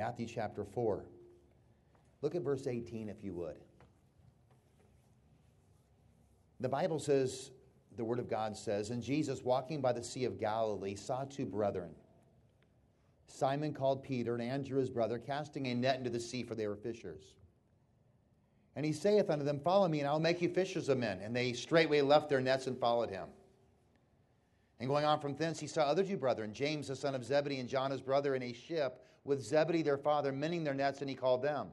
Matthew chapter 4. Look at verse 18 if you would. The Bible says, the Word of God says, And Jesus, walking by the Sea of Galilee, saw two brethren, Simon called Peter, and Andrew his brother, casting a net into the sea, for they were fishers. And he saith unto them, Follow me, and I will make you fishers of men. And they straightway left their nets and followed him. And going on from thence, he saw other two brethren, James the son of Zebedee, and John his brother, in a ship with Zebedee their father, mending their nets, and he called them.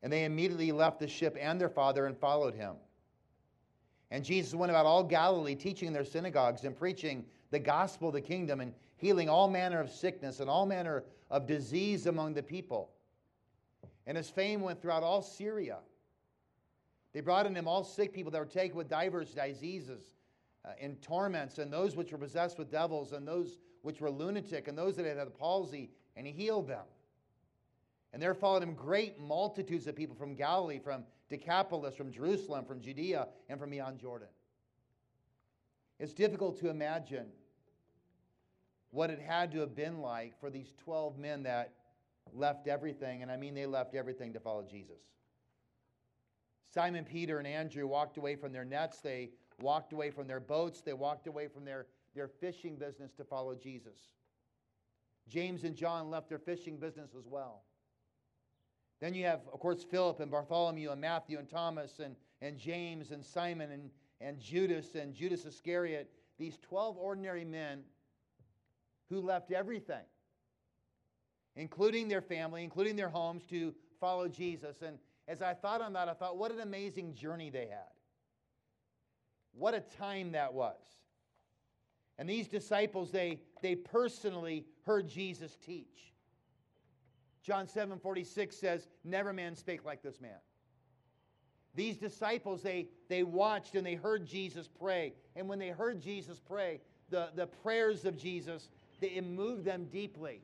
And they immediately left the ship and their father and followed him. And Jesus went about all Galilee, teaching in their synagogues and preaching the gospel of the kingdom and healing all manner of sickness and all manner of disease among the people. And his fame went throughout all Syria. They brought in him all sick people that were taken with divers diseases uh, and torments, and those which were possessed with devils, and those which were lunatic, and those that had the palsy, and he healed them. And there followed him great multitudes of people from Galilee, from Decapolis, from Jerusalem, from Judea, and from beyond Jordan. It's difficult to imagine what it had to have been like for these 12 men that left everything, and I mean they left everything to follow Jesus. Simon Peter and Andrew walked away from their nets, they walked away from their boats, they walked away from their, their fishing business to follow Jesus. James and John left their fishing business as well. Then you have, of course, Philip and Bartholomew and Matthew and Thomas and, and James and Simon and, and Judas and Judas Iscariot, these 12 ordinary men who left everything, including their family, including their homes, to follow Jesus. And as I thought on that, I thought, what an amazing journey they had. What a time that was. And these disciples, they, they personally heard Jesus teach. John 7 46 says, Never man spake like this man. These disciples, they, they watched and they heard Jesus pray. And when they heard Jesus pray, the, the prayers of Jesus, they, it moved them deeply.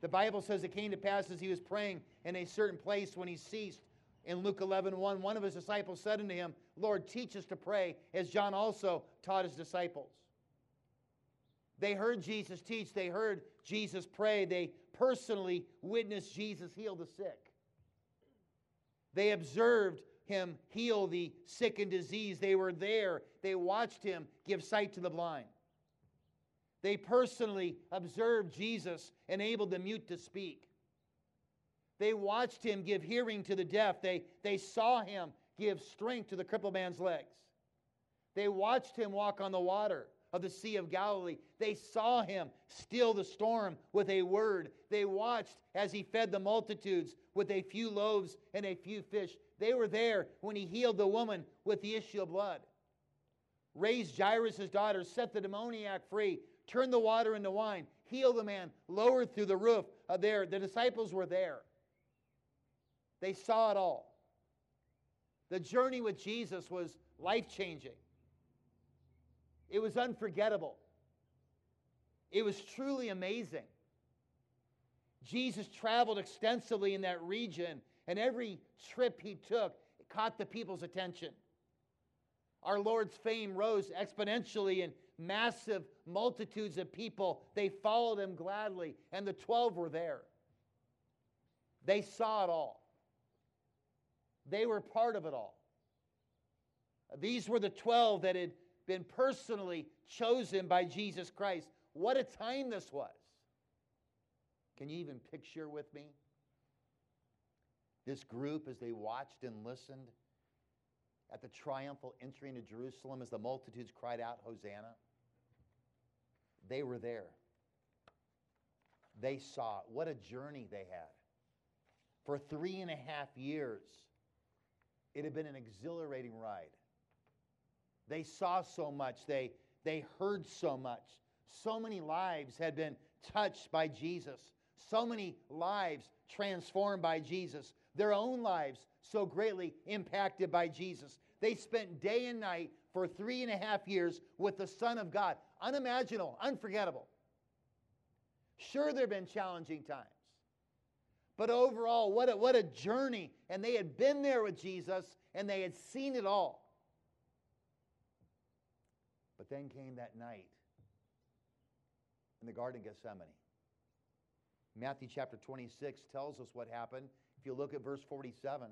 The Bible says it came to pass as he was praying in a certain place when he ceased. In Luke 11 1, one of his disciples said unto him, Lord, teach us to pray, as John also taught his disciples. They heard Jesus teach, they heard Jesus pray, they personally witnessed Jesus heal the sick. They observed him heal the sick and diseased. They were there, they watched him give sight to the blind. They personally observed Jesus enable the mute to speak. They watched him give hearing to the deaf. They, they saw him give strength to the crippled man's legs. They watched him walk on the water of the Sea of Galilee. They saw him still the storm with a word. They watched as he fed the multitudes with a few loaves and a few fish. They were there when he healed the woman with the issue of blood. Raised Jairus' daughter, set the demoniac free, turned the water into wine, healed the man, lowered through the roof of there. The disciples were there. They saw it all. The journey with Jesus was life changing. It was unforgettable. It was truly amazing. Jesus traveled extensively in that region, and every trip he took caught the people's attention. Our Lord's fame rose exponentially, and massive multitudes of people they followed him gladly, and the 12 were there. They saw it all, they were part of it all. These were the 12 that had been personally chosen by Jesus Christ. What a time this was. Can you even picture with me? This group as they watched and listened at the triumphal entry into Jerusalem as the multitudes cried out, Hosanna. They were there. They saw it. What a journey they had. For three and a half years, it had been an exhilarating ride. They saw so much, they, they heard so much. So many lives had been touched by Jesus, so many lives transformed by Jesus, their own lives so greatly impacted by Jesus. They spent day and night for three and a half years with the Son of God. Unimaginable, unforgettable. Sure, there have been challenging times. But overall, what a, what a journey. And they had been there with Jesus and they had seen it all. But then came that night in the Garden of Gethsemane. Matthew chapter 26 tells us what happened. If you look at verse 47,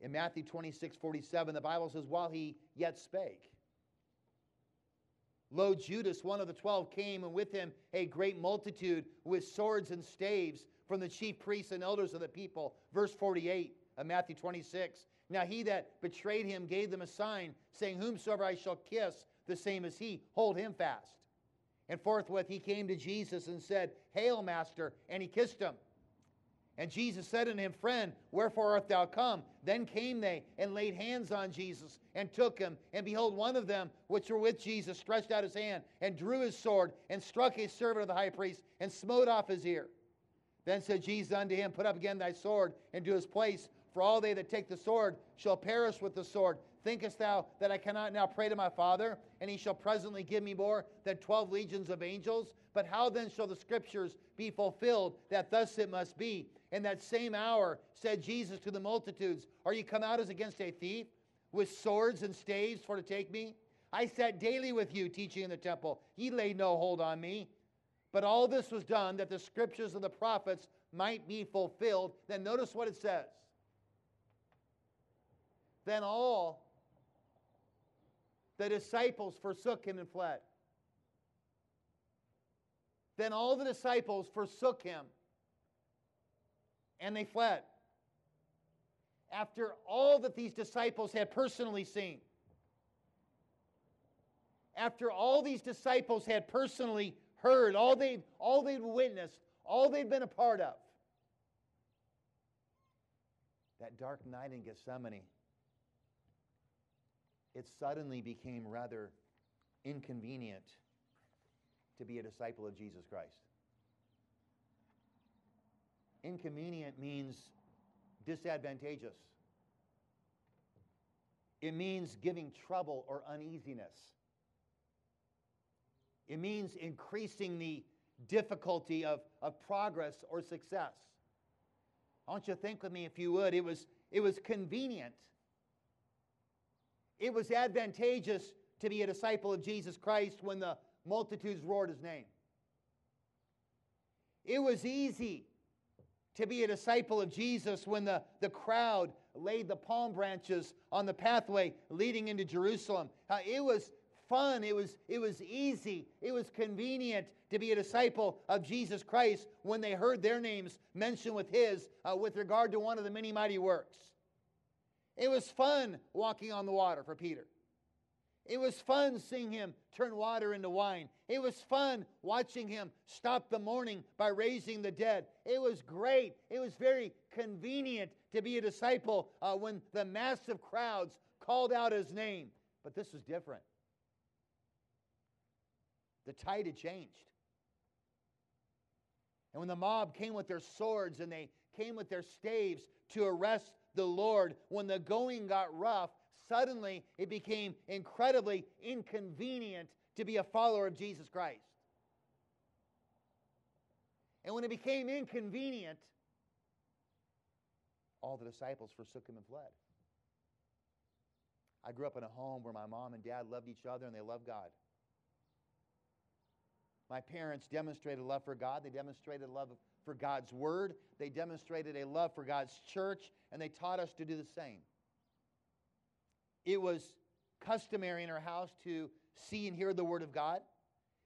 in Matthew 26, 47, the Bible says, While he yet spake, Lo, Judas, one of the twelve, came, and with him a great multitude with swords and staves from the chief priests and elders of the people. Verse 48 of Matthew 26. Now he that betrayed him gave them a sign, saying, Whomsoever I shall kiss, the same as he, hold him fast. And forthwith he came to Jesus and said, Hail, Master, and he kissed him. And Jesus said unto him, Friend, wherefore art thou come? Then came they and laid hands on Jesus and took him. And behold, one of them which were with Jesus stretched out his hand and drew his sword and struck a servant of the high priest and smote off his ear. Then said Jesus unto him, Put up again thy sword into his place, for all they that take the sword shall perish with the sword. Thinkest thou that I cannot now pray to my Father, and he shall presently give me more than twelve legions of angels? But how then shall the scriptures be fulfilled that thus it must be? In that same hour said Jesus to the multitudes, Are you come out as against a thief, with swords and staves for to take me? I sat daily with you teaching in the temple. Ye laid no hold on me. But all this was done that the scriptures of the prophets might be fulfilled. Then notice what it says. Then all the disciples forsook him and fled. Then all the disciples forsook him and they fled. After all that these disciples had personally seen, after all these disciples had personally heard, all they'd, all they'd witnessed, all they'd been a part of, that dark night in Gethsemane, it suddenly became rather inconvenient to be a disciple of Jesus Christ. Inconvenient means disadvantageous. It means giving trouble or uneasiness. It means increasing the difficulty of, of progress or success. I want you to think with me, if you would. It was, it was convenient it was advantageous to be a disciple of Jesus Christ when the multitudes roared his name. It was easy to be a disciple of Jesus when the, the crowd laid the palm branches on the pathway leading into Jerusalem. Uh, it was fun, it was, it was easy, it was convenient to be a disciple of Jesus Christ when they heard their names mentioned with his uh, with regard to one of the many mighty works. It was fun walking on the water for Peter. It was fun seeing him turn water into wine. It was fun watching him stop the mourning by raising the dead. It was great. It was very convenient to be a disciple uh, when the massive crowds called out his name. But this was different. The tide had changed. And when the mob came with their swords and they came with their staves to arrest the Lord, when the going got rough, suddenly it became incredibly inconvenient to be a follower of Jesus Christ. And when it became inconvenient, all the disciples forsook him and fled. I grew up in a home where my mom and dad loved each other and they loved God. My parents demonstrated love for God. They demonstrated love for God's Word. They demonstrated a love for God's church, and they taught us to do the same. It was customary in our house to see and hear the Word of God.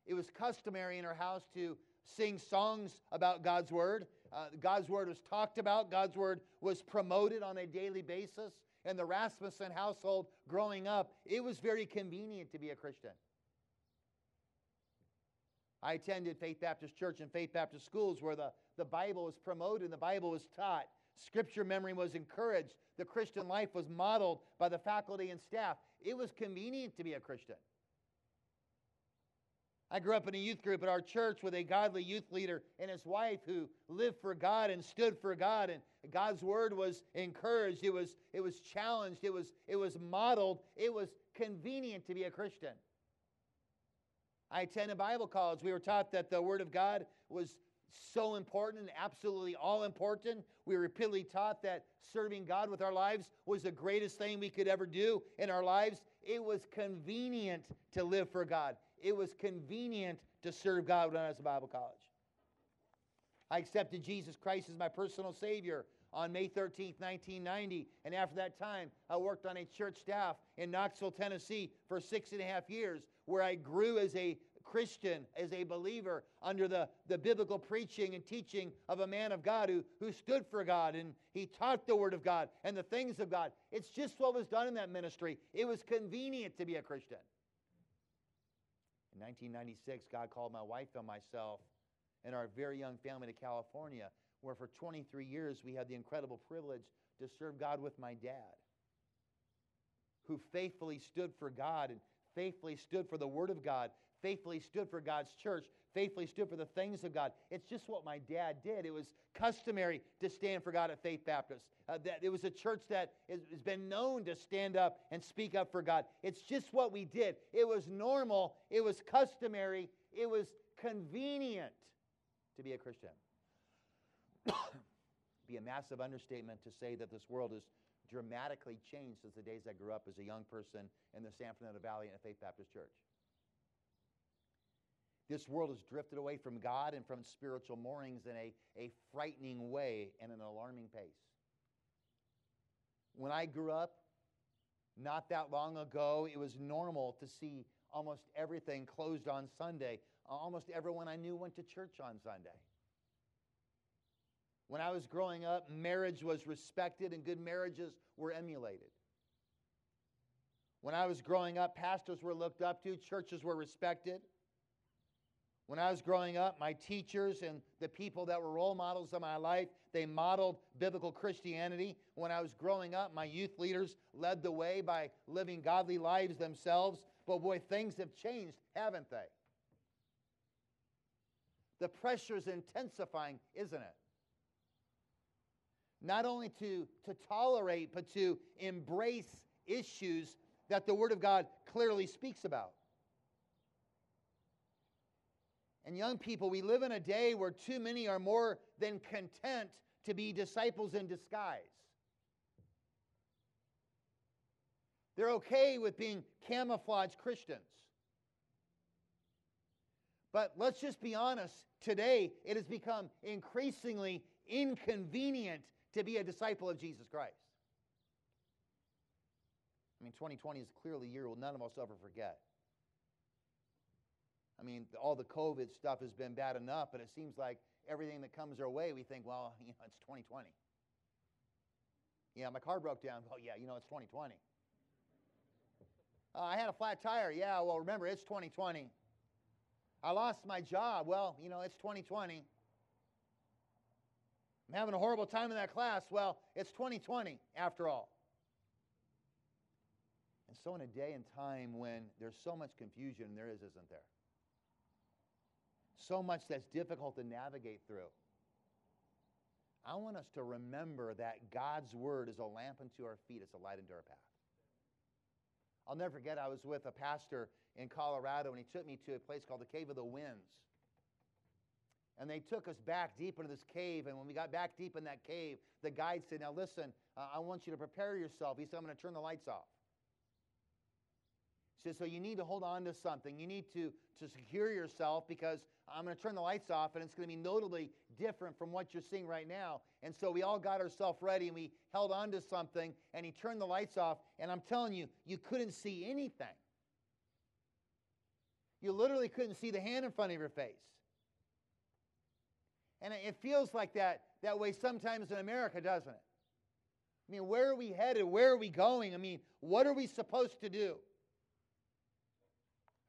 It was customary in our house to sing songs about God's Word. Uh, God's Word was talked about, God's Word was promoted on a daily basis. In the Rasmussen household growing up, it was very convenient to be a Christian. I attended Faith Baptist Church and Faith Baptist schools where the, the Bible was promoted and the Bible was taught. Scripture memory was encouraged. The Christian life was modeled by the faculty and staff. It was convenient to be a Christian. I grew up in a youth group at our church with a godly youth leader and his wife who lived for God and stood for God. And God's word was encouraged, it was, it was challenged, it was, it was modeled, it was convenient to be a Christian. I attended Bible college. We were taught that the Word of God was so important and absolutely all important. We were repeatedly taught that serving God with our lives was the greatest thing we could ever do in our lives. It was convenient to live for God. it was convenient to serve God when I was in Bible college. I accepted Jesus Christ as my personal Savior on May 13th, 1990. And after that time, I worked on a church staff in Knoxville, Tennessee for six and a half years, where I grew as a Christian, as a believer, under the, the biblical preaching and teaching of a man of God who, who stood for God and he taught the Word of God and the things of God. It's just what was done in that ministry. It was convenient to be a Christian. In 1996, God called my wife and myself and our very young family to California, where for 23 years we had the incredible privilege to serve God with my dad, who faithfully stood for God and faithfully stood for the Word of God, faithfully stood for God's church, faithfully stood for the things of God. It's just what my dad did. It was customary to stand for God at Faith Baptist. Uh, that it was a church that has been known to stand up and speak up for God. It's just what we did. It was normal, it was customary, it was convenient to be a Christian. be a massive understatement to say that this world has dramatically changed since the days I grew up as a young person in the San Fernando Valley in a Faith Baptist church. This world has drifted away from God and from spiritual moorings in a, a frightening way and an alarming pace. When I grew up, not that long ago, it was normal to see almost everything closed on Sunday. Almost everyone I knew went to church on Sunday. When I was growing up, marriage was respected and good marriages were emulated. When I was growing up, pastors were looked up to, churches were respected. When I was growing up, my teachers and the people that were role models of my life, they modeled biblical Christianity. When I was growing up, my youth leaders led the way by living godly lives themselves. But boy, things have changed, haven't they? The pressure is intensifying, isn't it? Not only to, to tolerate, but to embrace issues that the Word of God clearly speaks about. And young people, we live in a day where too many are more than content to be disciples in disguise. They're okay with being camouflage Christians. But let's just be honest. Today, it has become increasingly inconvenient to be a disciple of Jesus Christ. I mean, 2020 is clearly a year we'll none of us ever forget. I mean, all the COVID stuff has been bad enough, but it seems like everything that comes our way, we think, well, you know, it's 2020. Yeah, my car broke down. Oh, yeah, you know, it's 2020. Uh, I had a flat tire. Yeah, well, remember, it's 2020. I lost my job. Well, you know, it's 2020. I'm having a horrible time in that class. Well, it's 2020 after all. And so, in a day and time when there's so much confusion, there is, isn't there? So much that's difficult to navigate through. I want us to remember that God's word is a lamp unto our feet, it's a light unto our path. I'll never forget, I was with a pastor in Colorado, and he took me to a place called the Cave of the Winds. And they took us back deep into this cave. And when we got back deep in that cave, the guide said, Now listen, I want you to prepare yourself. He said, I'm going to turn the lights off. He says, so you need to hold on to something. You need to, to secure yourself because I'm going to turn the lights off and it's going to be notably different from what you're seeing right now. And so we all got ourselves ready and we held on to something and he turned the lights off. And I'm telling you, you couldn't see anything. You literally couldn't see the hand in front of your face. And it feels like that, that way sometimes in America, doesn't it? I mean, where are we headed? Where are we going? I mean, what are we supposed to do?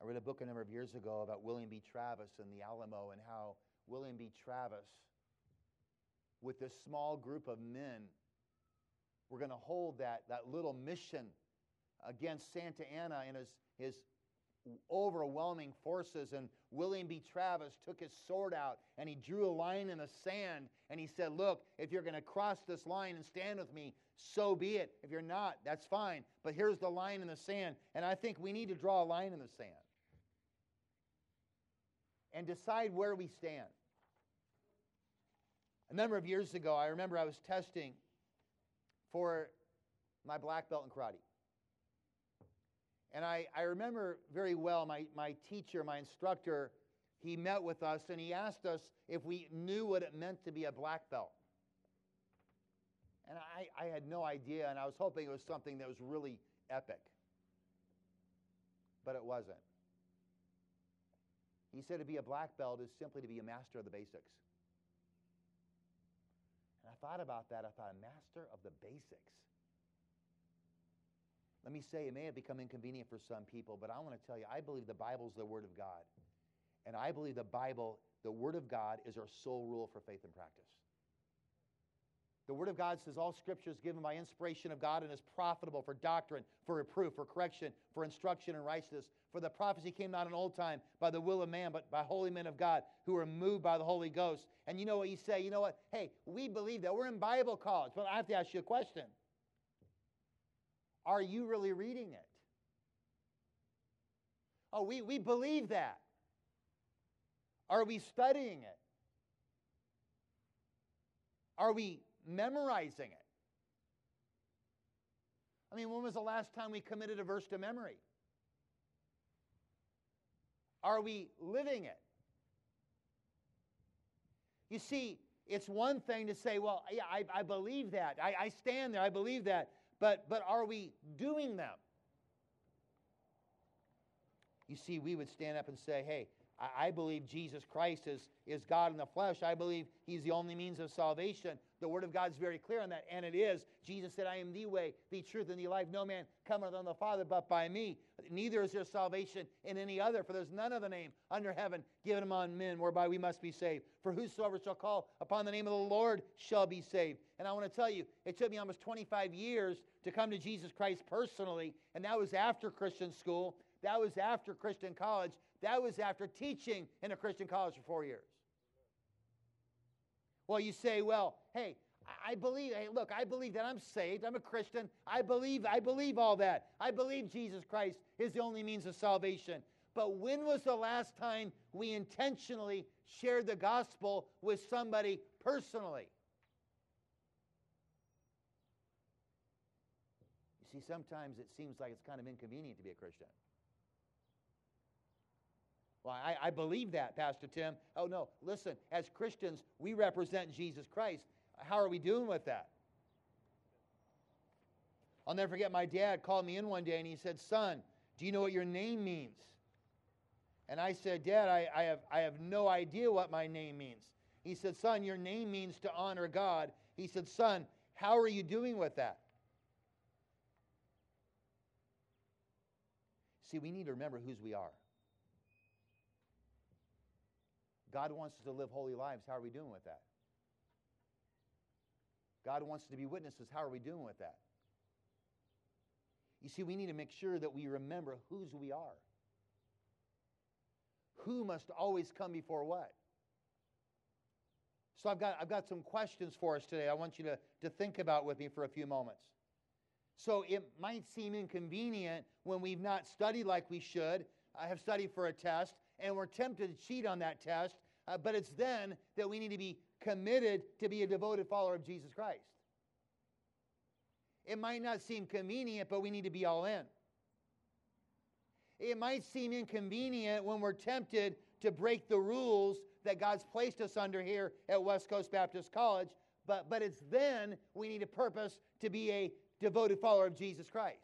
I read a book a number of years ago about William B. Travis and the Alamo and how William B. Travis, with this small group of men, were going to hold that, that little mission against Santa Anna and his, his overwhelming forces. And William B. Travis took his sword out and he drew a line in the sand and he said, Look, if you're going to cross this line and stand with me, so be it. If you're not, that's fine. But here's the line in the sand. And I think we need to draw a line in the sand and decide where we stand. A number of years ago, I remember I was testing for my black belt in karate. And I, I remember very well my, my teacher, my instructor, he met with us and he asked us if we knew what it meant to be a black belt. And I, I had no idea, and I was hoping it was something that was really epic. But it wasn't. He said to be a black belt is simply to be a master of the basics. And I thought about that. I thought, a master of the basics. Let me say, it may have become inconvenient for some people, but I want to tell you, I believe the Bible is the Word of God. And I believe the Bible, the Word of God, is our sole rule for faith and practice. The Word of God says all Scripture is given by inspiration of God and is profitable for doctrine, for reproof, for correction, for instruction in righteousness. For the prophecy came not in old time by the will of man, but by holy men of God who were moved by the Holy Ghost. And you know what you say? You know what? Hey, we believe that. We're in Bible college. But I have to ask you a question Are you really reading it? Oh, we, we believe that. Are we studying it? Are we memorizing it. I mean, when was the last time we committed a verse to memory? Are we living it? You see, it's one thing to say, well, yeah, I, I believe that. I, I stand there, I believe that. But, but are we doing them? You see, we would stand up and say, hey, I, I believe Jesus Christ is, is God in the flesh. I believe He's the only means of salvation. The Word of God is very clear on that, and it is. Jesus said, I am the way, the truth, and the life. No man cometh on the Father but by me. Neither is there salvation in any other, for there's none other name under heaven given among men whereby we must be saved. For whosoever shall call upon the name of the Lord shall be saved. And I want to tell you, it took me almost 25 years to come to Jesus Christ personally, and that was after Christian school. That was after Christian college. That was after teaching in a Christian college for four years. Well, you say, well, hey, I believe, hey, look, I believe that I'm saved. I'm a Christian. I believe, I believe all that. I believe Jesus Christ is the only means of salvation. But when was the last time we intentionally shared the gospel with somebody personally? You see, sometimes it seems like it's kind of inconvenient to be a Christian. Well, I, I believe that, Pastor Tim. Oh, no. Listen, as Christians, we represent Jesus Christ. How are we doing with that? I'll never forget my dad called me in one day and he said, Son, do you know what your name means? And I said, Dad, I, I, have, I have no idea what my name means. He said, Son, your name means to honor God. He said, Son, how are you doing with that? See, we need to remember whose we are. God wants us to live holy lives. How are we doing with that? God wants us to be witnesses. How are we doing with that? You see, we need to make sure that we remember whose we are. Who must always come before what? So I've got, I've got some questions for us today I want you to, to think about with me for a few moments. So it might seem inconvenient when we've not studied like we should. I have studied for a test, and we're tempted to cheat on that test, uh, but it's then that we need to be committed to be a devoted follower of Jesus Christ. It might not seem convenient, but we need to be all in. It might seem inconvenient when we're tempted to break the rules that God's placed us under here at West Coast Baptist College, but, but it's then we need a purpose to be a devoted follower of Jesus Christ.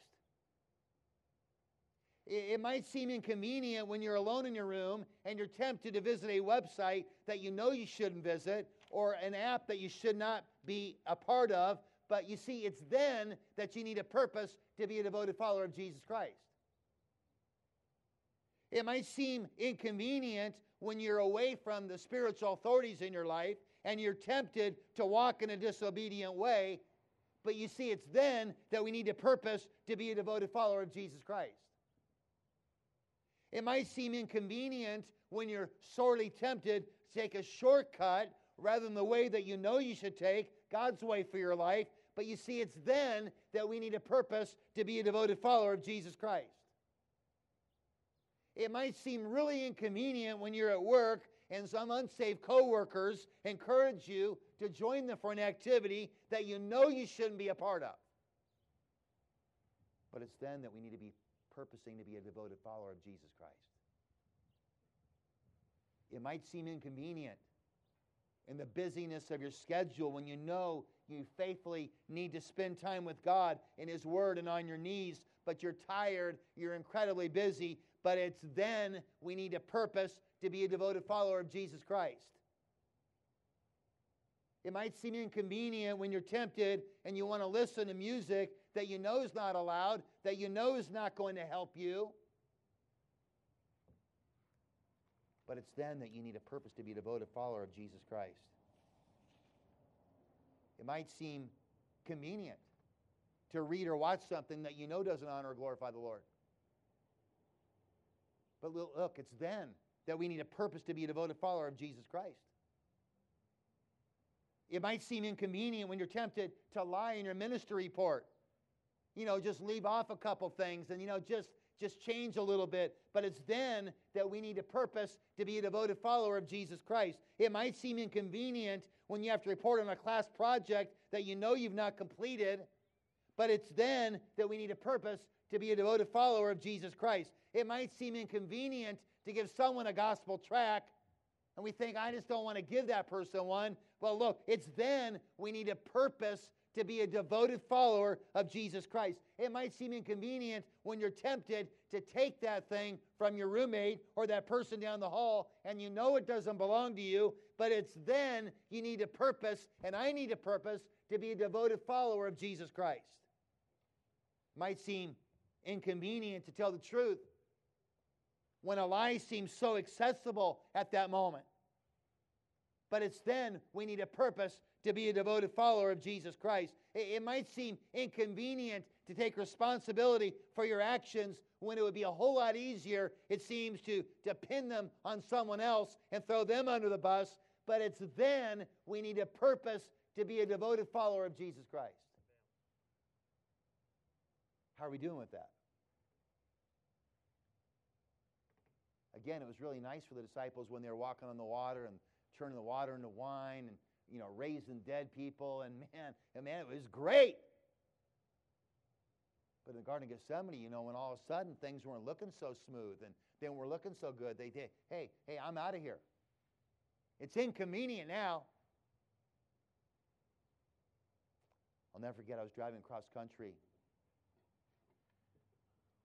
It might seem inconvenient when you're alone in your room and you're tempted to visit a website that you know you shouldn't visit or an app that you should not be a part of. But you see, it's then that you need a purpose to be a devoted follower of Jesus Christ. It might seem inconvenient when you're away from the spiritual authorities in your life and you're tempted to walk in a disobedient way. But you see, it's then that we need a purpose to be a devoted follower of Jesus Christ. It might seem inconvenient when you're sorely tempted to take a shortcut rather than the way that you know you should take, God's way for your life. But you see, it's then that we need a purpose to be a devoted follower of Jesus Christ. It might seem really inconvenient when you're at work and some unsaved coworkers encourage you to join them for an activity that you know you shouldn't be a part of. But it's then that we need to be purposing to be a devoted follower of Jesus Christ. It might seem inconvenient in the busyness of your schedule when you know you faithfully need to spend time with God in His Word and on your knees, but you're tired, you're incredibly busy, but it's then we need a purpose to be a devoted follower of Jesus Christ. It might seem inconvenient when you're tempted and you want to listen to music that you know is not allowed, that you know is not going to help you. But it's then that you need a purpose to be a devoted follower of Jesus Christ. It might seem convenient to read or watch something that you know doesn't honor or glorify the Lord. But look, it's then that we need a purpose to be a devoted follower of Jesus Christ. It might seem inconvenient when you're tempted to lie in your ministry report. You know, just leave off a couple things and, you know, just, just change a little bit. But it's then that we need a purpose to be a devoted follower of Jesus Christ. It might seem inconvenient when you have to report on a class project that you know you've not completed. But it's then that we need a purpose to be a devoted follower of Jesus Christ. It might seem inconvenient to give someone a gospel tract and we think, I just don't want to give that person one. Well, look, it's then we need a purpose to be a devoted follower of Jesus Christ. It might seem inconvenient when you're tempted to take that thing from your roommate or that person down the hall and you know it doesn't belong to you, but it's then you need a purpose, and I need a purpose to be a devoted follower of Jesus Christ. It might seem inconvenient to tell the truth when a lie seems so accessible at that moment. But it's then we need a purpose to be a devoted follower of Jesus Christ. It, might seem inconvenient to take responsibility for your actions when it would be a whole lot easier, it seems, to, to pin them on someone else and throw them under the bus. But it's then we need a purpose to be a devoted follower of Jesus Christ. How are we doing with that? Again, it was really nice for the disciples when they were walking on the water and turning the water into wine and you know raising dead people and man, and man, it was great. But in the Garden of Gethsemane, you know, when all of a sudden things weren't looking so smooth and they weren't looking so good, they did, hey, hey, I'm out of here. It's inconvenient now. I'll never forget, I was driving across country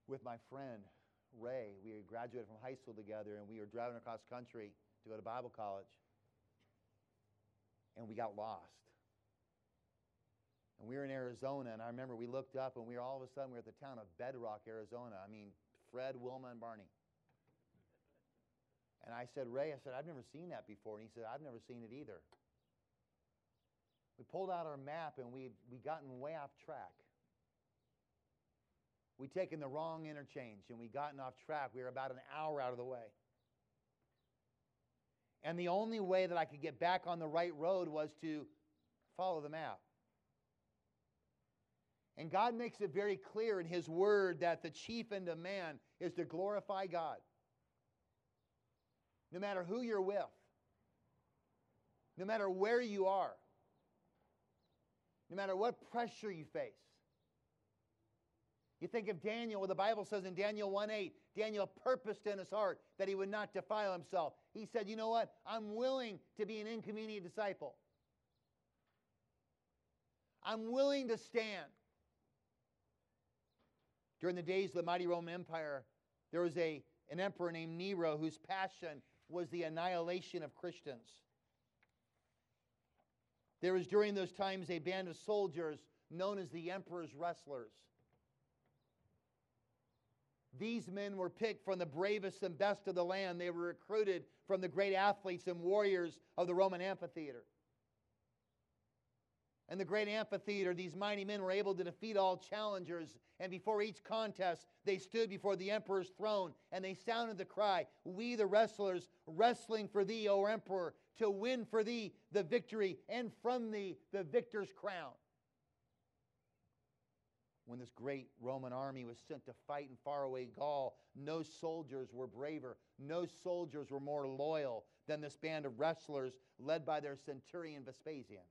with my friend Ray. We graduated from high school together, and we were driving across country to go to Bible college. And we got lost. And we were in Arizona, and I remember we looked up, and we were all of a sudden we were at the town of Bedrock, Arizona. I mean, Fred, Wilma, and Barney. And I said, Ray, I said, I've never seen that before. And he said, I've never seen it either. We pulled out our map, and we we gotten way off track we'd taken the wrong interchange and we'd gotten off track. We were about an hour out of the way. And the only way that I could get back on the right road was to follow the map. And God makes it very clear in His Word that the chief end of man is to glorify God. No matter who you're with, no matter where you are, no matter what pressure you face, you think of Daniel, what the Bible says in Daniel 1 8, Daniel purposed in his heart that he would not defile himself. He said, You know what? I'm willing to be an inconvenient disciple. I'm willing to stand. During the days of the mighty Roman Empire, there was a, an emperor named Nero whose passion was the annihilation of Christians. There was during those times a band of soldiers known as the emperor's wrestlers. These men were picked from the bravest and best of the land. They were recruited from the great athletes and warriors of the Roman amphitheater. And the great amphitheater, these mighty men were able to defeat all challengers. And before each contest, they stood before the emperor's throne and they sounded the cry We, the wrestlers, wrestling for thee, O emperor, to win for thee the victory and from thee the victor's crown when this great Roman army was sent to fight in faraway Gaul, no soldiers were braver, no soldiers were more loyal than this band of wrestlers led by their centurion Vespasian.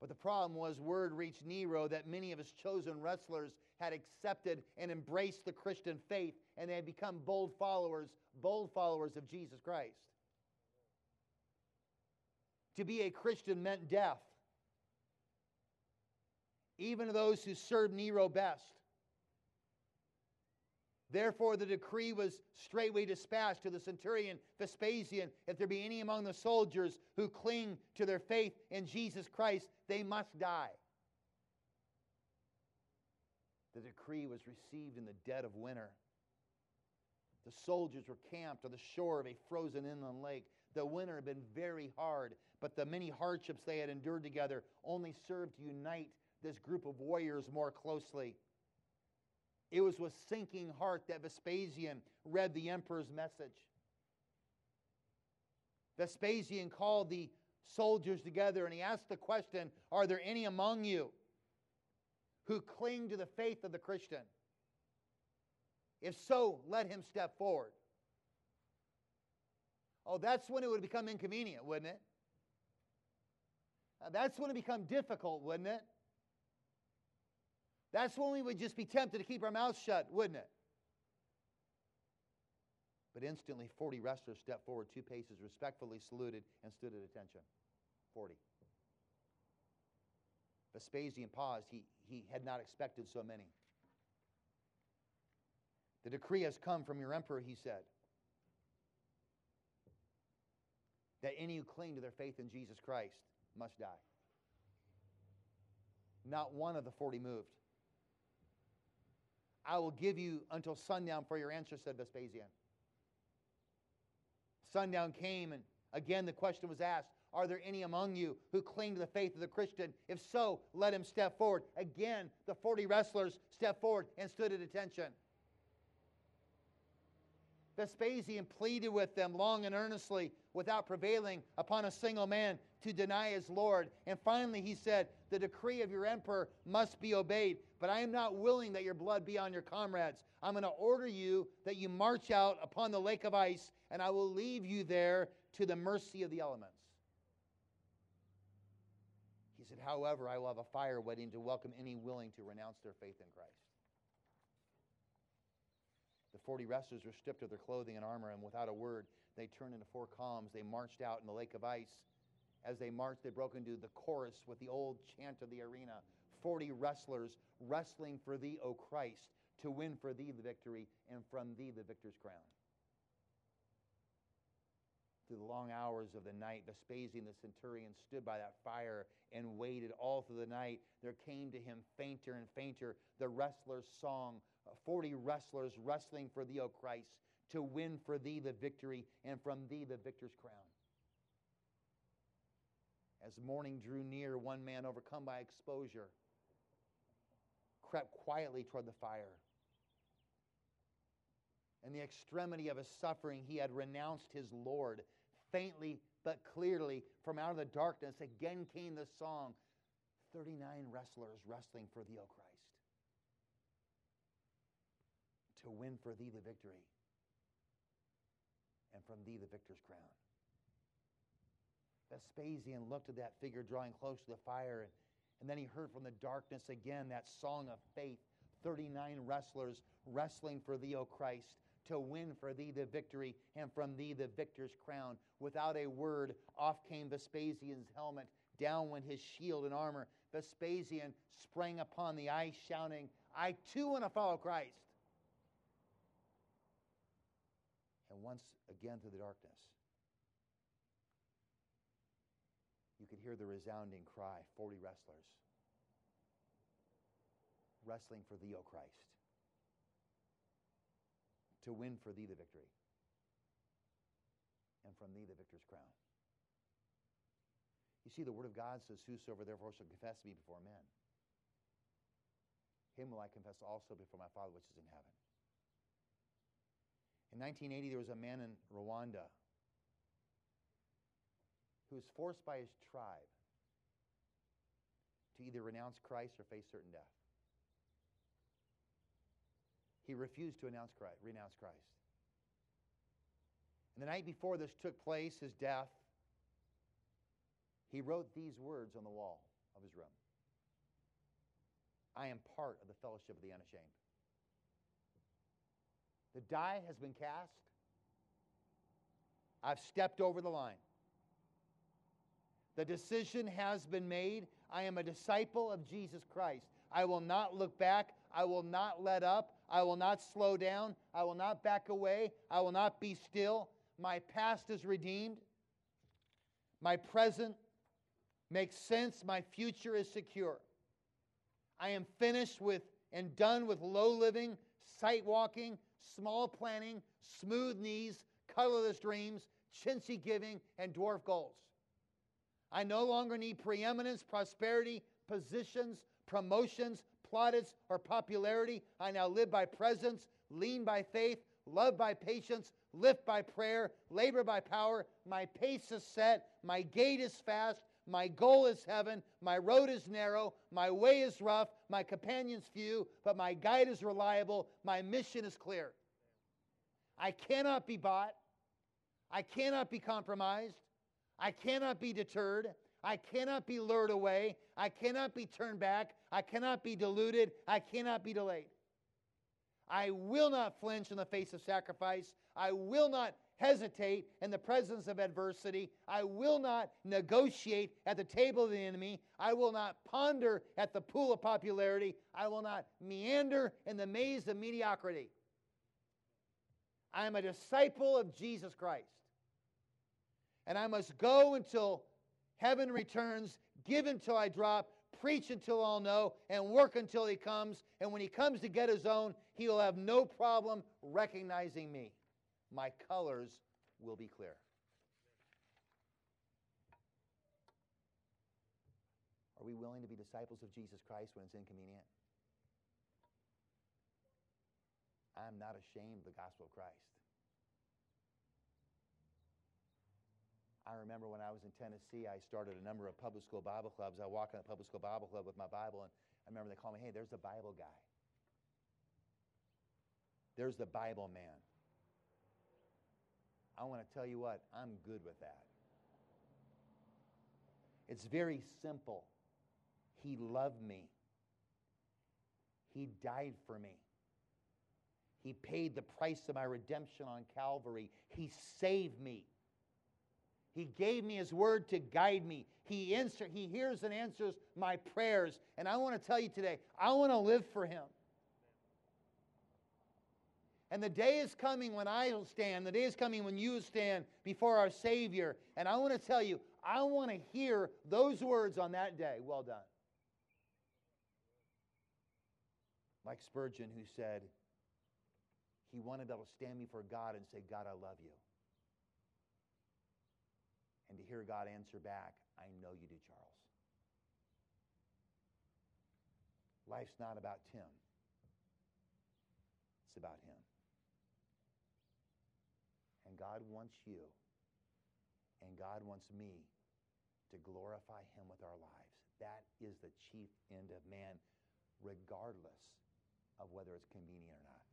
But the problem was, word reached Nero that many of his chosen wrestlers had accepted and embraced the Christian faith, and they had become bold followers, bold followers of Jesus Christ. To be a Christian meant death. Even those who served Nero best. Therefore, the decree was straightway dispatched to the centurion Vespasian if there be any among the soldiers who cling to their faith in Jesus Christ, they must die. The decree was received in the dead of winter. The soldiers were camped on the shore of a frozen inland lake. The winter had been very hard, but the many hardships they had endured together only served to unite this group of warriors more closely. It was with sinking heart that Vespasian read the emperor's message. Vespasian called the soldiers together and he asked the question Are there any among you who cling to the faith of the Christian? If so, let him step forward. Oh, that's when it would become inconvenient, wouldn't it? That's when it become difficult, wouldn't it? That's when we would just be tempted to keep our mouths shut, wouldn't it? But instantly, 40 wrestlers stepped forward two paces, respectfully saluted, and stood at attention. 40. Vespasian paused. He, he had not expected so many. The decree has come from your emperor, he said, that any who cling to their faith in Jesus Christ must die. Not one of the 40 moved. I will give you until sundown for your answer, said Vespasian. Sundown came, and again the question was asked Are there any among you who cling to the faith of the Christian? If so, let him step forward. Again, the 40 wrestlers stepped forward and stood at attention. Vespasian pleaded with them long and earnestly without prevailing upon a single man to deny his Lord. And finally he said, The decree of your emperor must be obeyed, but I am not willing that your blood be on your comrades. I'm going to order you that you march out upon the lake of ice, and I will leave you there to the mercy of the elements. He said, However, I will have a fire wedding to welcome any willing to renounce their faith in Christ. 40 wrestlers were stripped of their clothing and armor, and without a word, they turned into four columns. They marched out in the lake of ice. As they marched, they broke into the chorus with the old chant of the arena 40 wrestlers wrestling for thee, O Christ, to win for thee the victory, and from thee the victor's crown. Through the long hours of the night, Vespasian the centurion stood by that fire and waited all through the night. There came to him fainter and fainter the wrestler's song 40 wrestlers wrestling for thee, O Christ, to win for thee the victory and from thee the victor's crown. As morning drew near, one man, overcome by exposure, crept quietly toward the fire. In the extremity of his suffering, he had renounced his Lord. Faintly but clearly, from out of the darkness, again came the song 39 wrestlers wrestling for thee, O Christ to win for thee the victory, and from thee the victor's crown. Vespasian looked at that figure drawing close to the fire, and, and then he heard from the darkness again that song of faith 39 wrestlers wrestling for thee, O Christ, to win for thee the victory, and from thee the victor's crown. Without a word, off came Vespasian's helmet, down went his shield and armor. Vespasian sprang upon the ice, shouting, I too want to follow Christ. And once again through the darkness, you could hear the resounding cry 40 wrestlers wrestling for thee, O Christ, to win for thee the victory, and from thee the victor's crown. You see, the Word of God says, Whosoever therefore shall confess me before men, him will I confess also before my Father which is in heaven. In 1980, there was a man in Rwanda who was forced by his tribe to either renounce Christ or face certain death. He refused to announce Christ, renounce Christ. And the night before this took place, his death, he wrote these words on the wall of his room. I am part of the fellowship of the unashamed. The die has been cast. I've stepped over the line. The decision has been made. I am a disciple of Jesus Christ. I will not look back. I will not let up. I will not slow down. I will not back away. I will not be still. My past is redeemed. My present makes sense. My future is secure. I am finished with and done with low living, sight walking, small planning, smooth knees, colorless dreams, chintzy giving, and dwarf goals. I no longer need preeminence, prosperity, positions, promotions, plaudits, or popularity. I now live by presence, lean by faith, love by patience, lift by prayer, labor by power. My pace is set, my gait is fast, my goal is heaven, my road is narrow, my way is rough, my companions few, but my guide is reliable, my mission is clear. I cannot be bought, I cannot be compromised. I cannot be deterred. I cannot be lured away. I cannot be turned back. I cannot be deluded. I cannot be delayed. I will not flinch in the face of sacrifice. I will not hesitate in the presence of adversity. I will not negotiate at the table of the enemy. I will not ponder at the pool of popularity. I will not meander in the maze of mediocrity. I am a disciple of Jesus Christ and I must go until heaven returns, give until I drop, preach until all know, and work until he comes. And when he comes to get his own, he will have no problem recognizing me. My colors will be clear. Are we willing to be disciples of Jesus Christ when it's inconvenient? I'm not ashamed of the gospel of Christ. I remember when I was in Tennessee, I started a number of public school Bible clubs. I walk in a public school Bible club with my Bible, and I remember they called me, hey, there's the Bible guy. There's the Bible man. I want to tell you what, I'm good with that. It's very simple. He loved me, He died for me. He paid the price of my redemption on Calvary. He saved me. He gave me His word to guide me. He, answer, he hears and answers my prayers. And I want to tell you today, I want to live for Him. And the day is coming when I will stand, the day is coming when you stand before our Savior. And I want to tell you, I want to hear those words on that day. Well done. Like Spurgeon, who said, he wanted to be able to stand before God and say, God, I love you and to hear God answer back, I know you do, Charles. Life's not about Tim, it's about Him. God wants you, and God wants me to glorify Him with our lives. That is the chief end of man, regardless of whether it's convenient or not.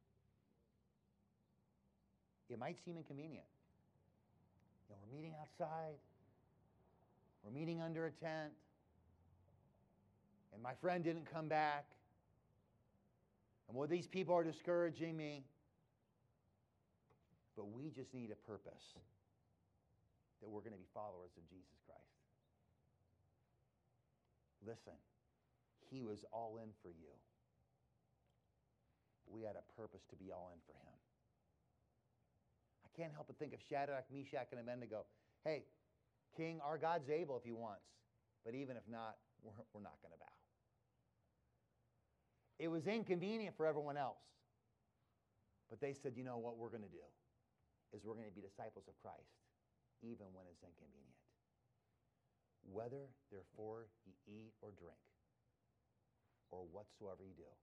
It might seem inconvenient. You know, we're meeting outside. We're meeting under a tent. And my friend didn't come back. And well, these people are discouraging me. But we just need a purpose that we're going to be followers of Jesus Christ. Listen, He was all in for you. We had a purpose to be all in for Him. I can't help but think of Shadrach, Meshach, and Abednego. Hey, King, our God's able if he wants, but even if not, we're, we're not going to bow. It was inconvenient for everyone else. But they said, you know what we're going to do is we're going to be disciples of Christ, even when it's inconvenient. Whether therefore ye eat or drink, or whatsoever you do,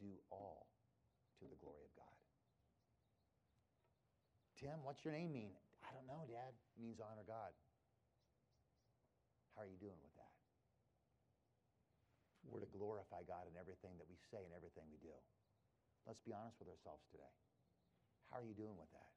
do all to the glory of God. Tim, what's your name mean? I don't know, Dad. It means honor God. How are you doing with that? We're to glorify God in everything that we say and everything we do. Let's be honest with ourselves today. How are you doing with that?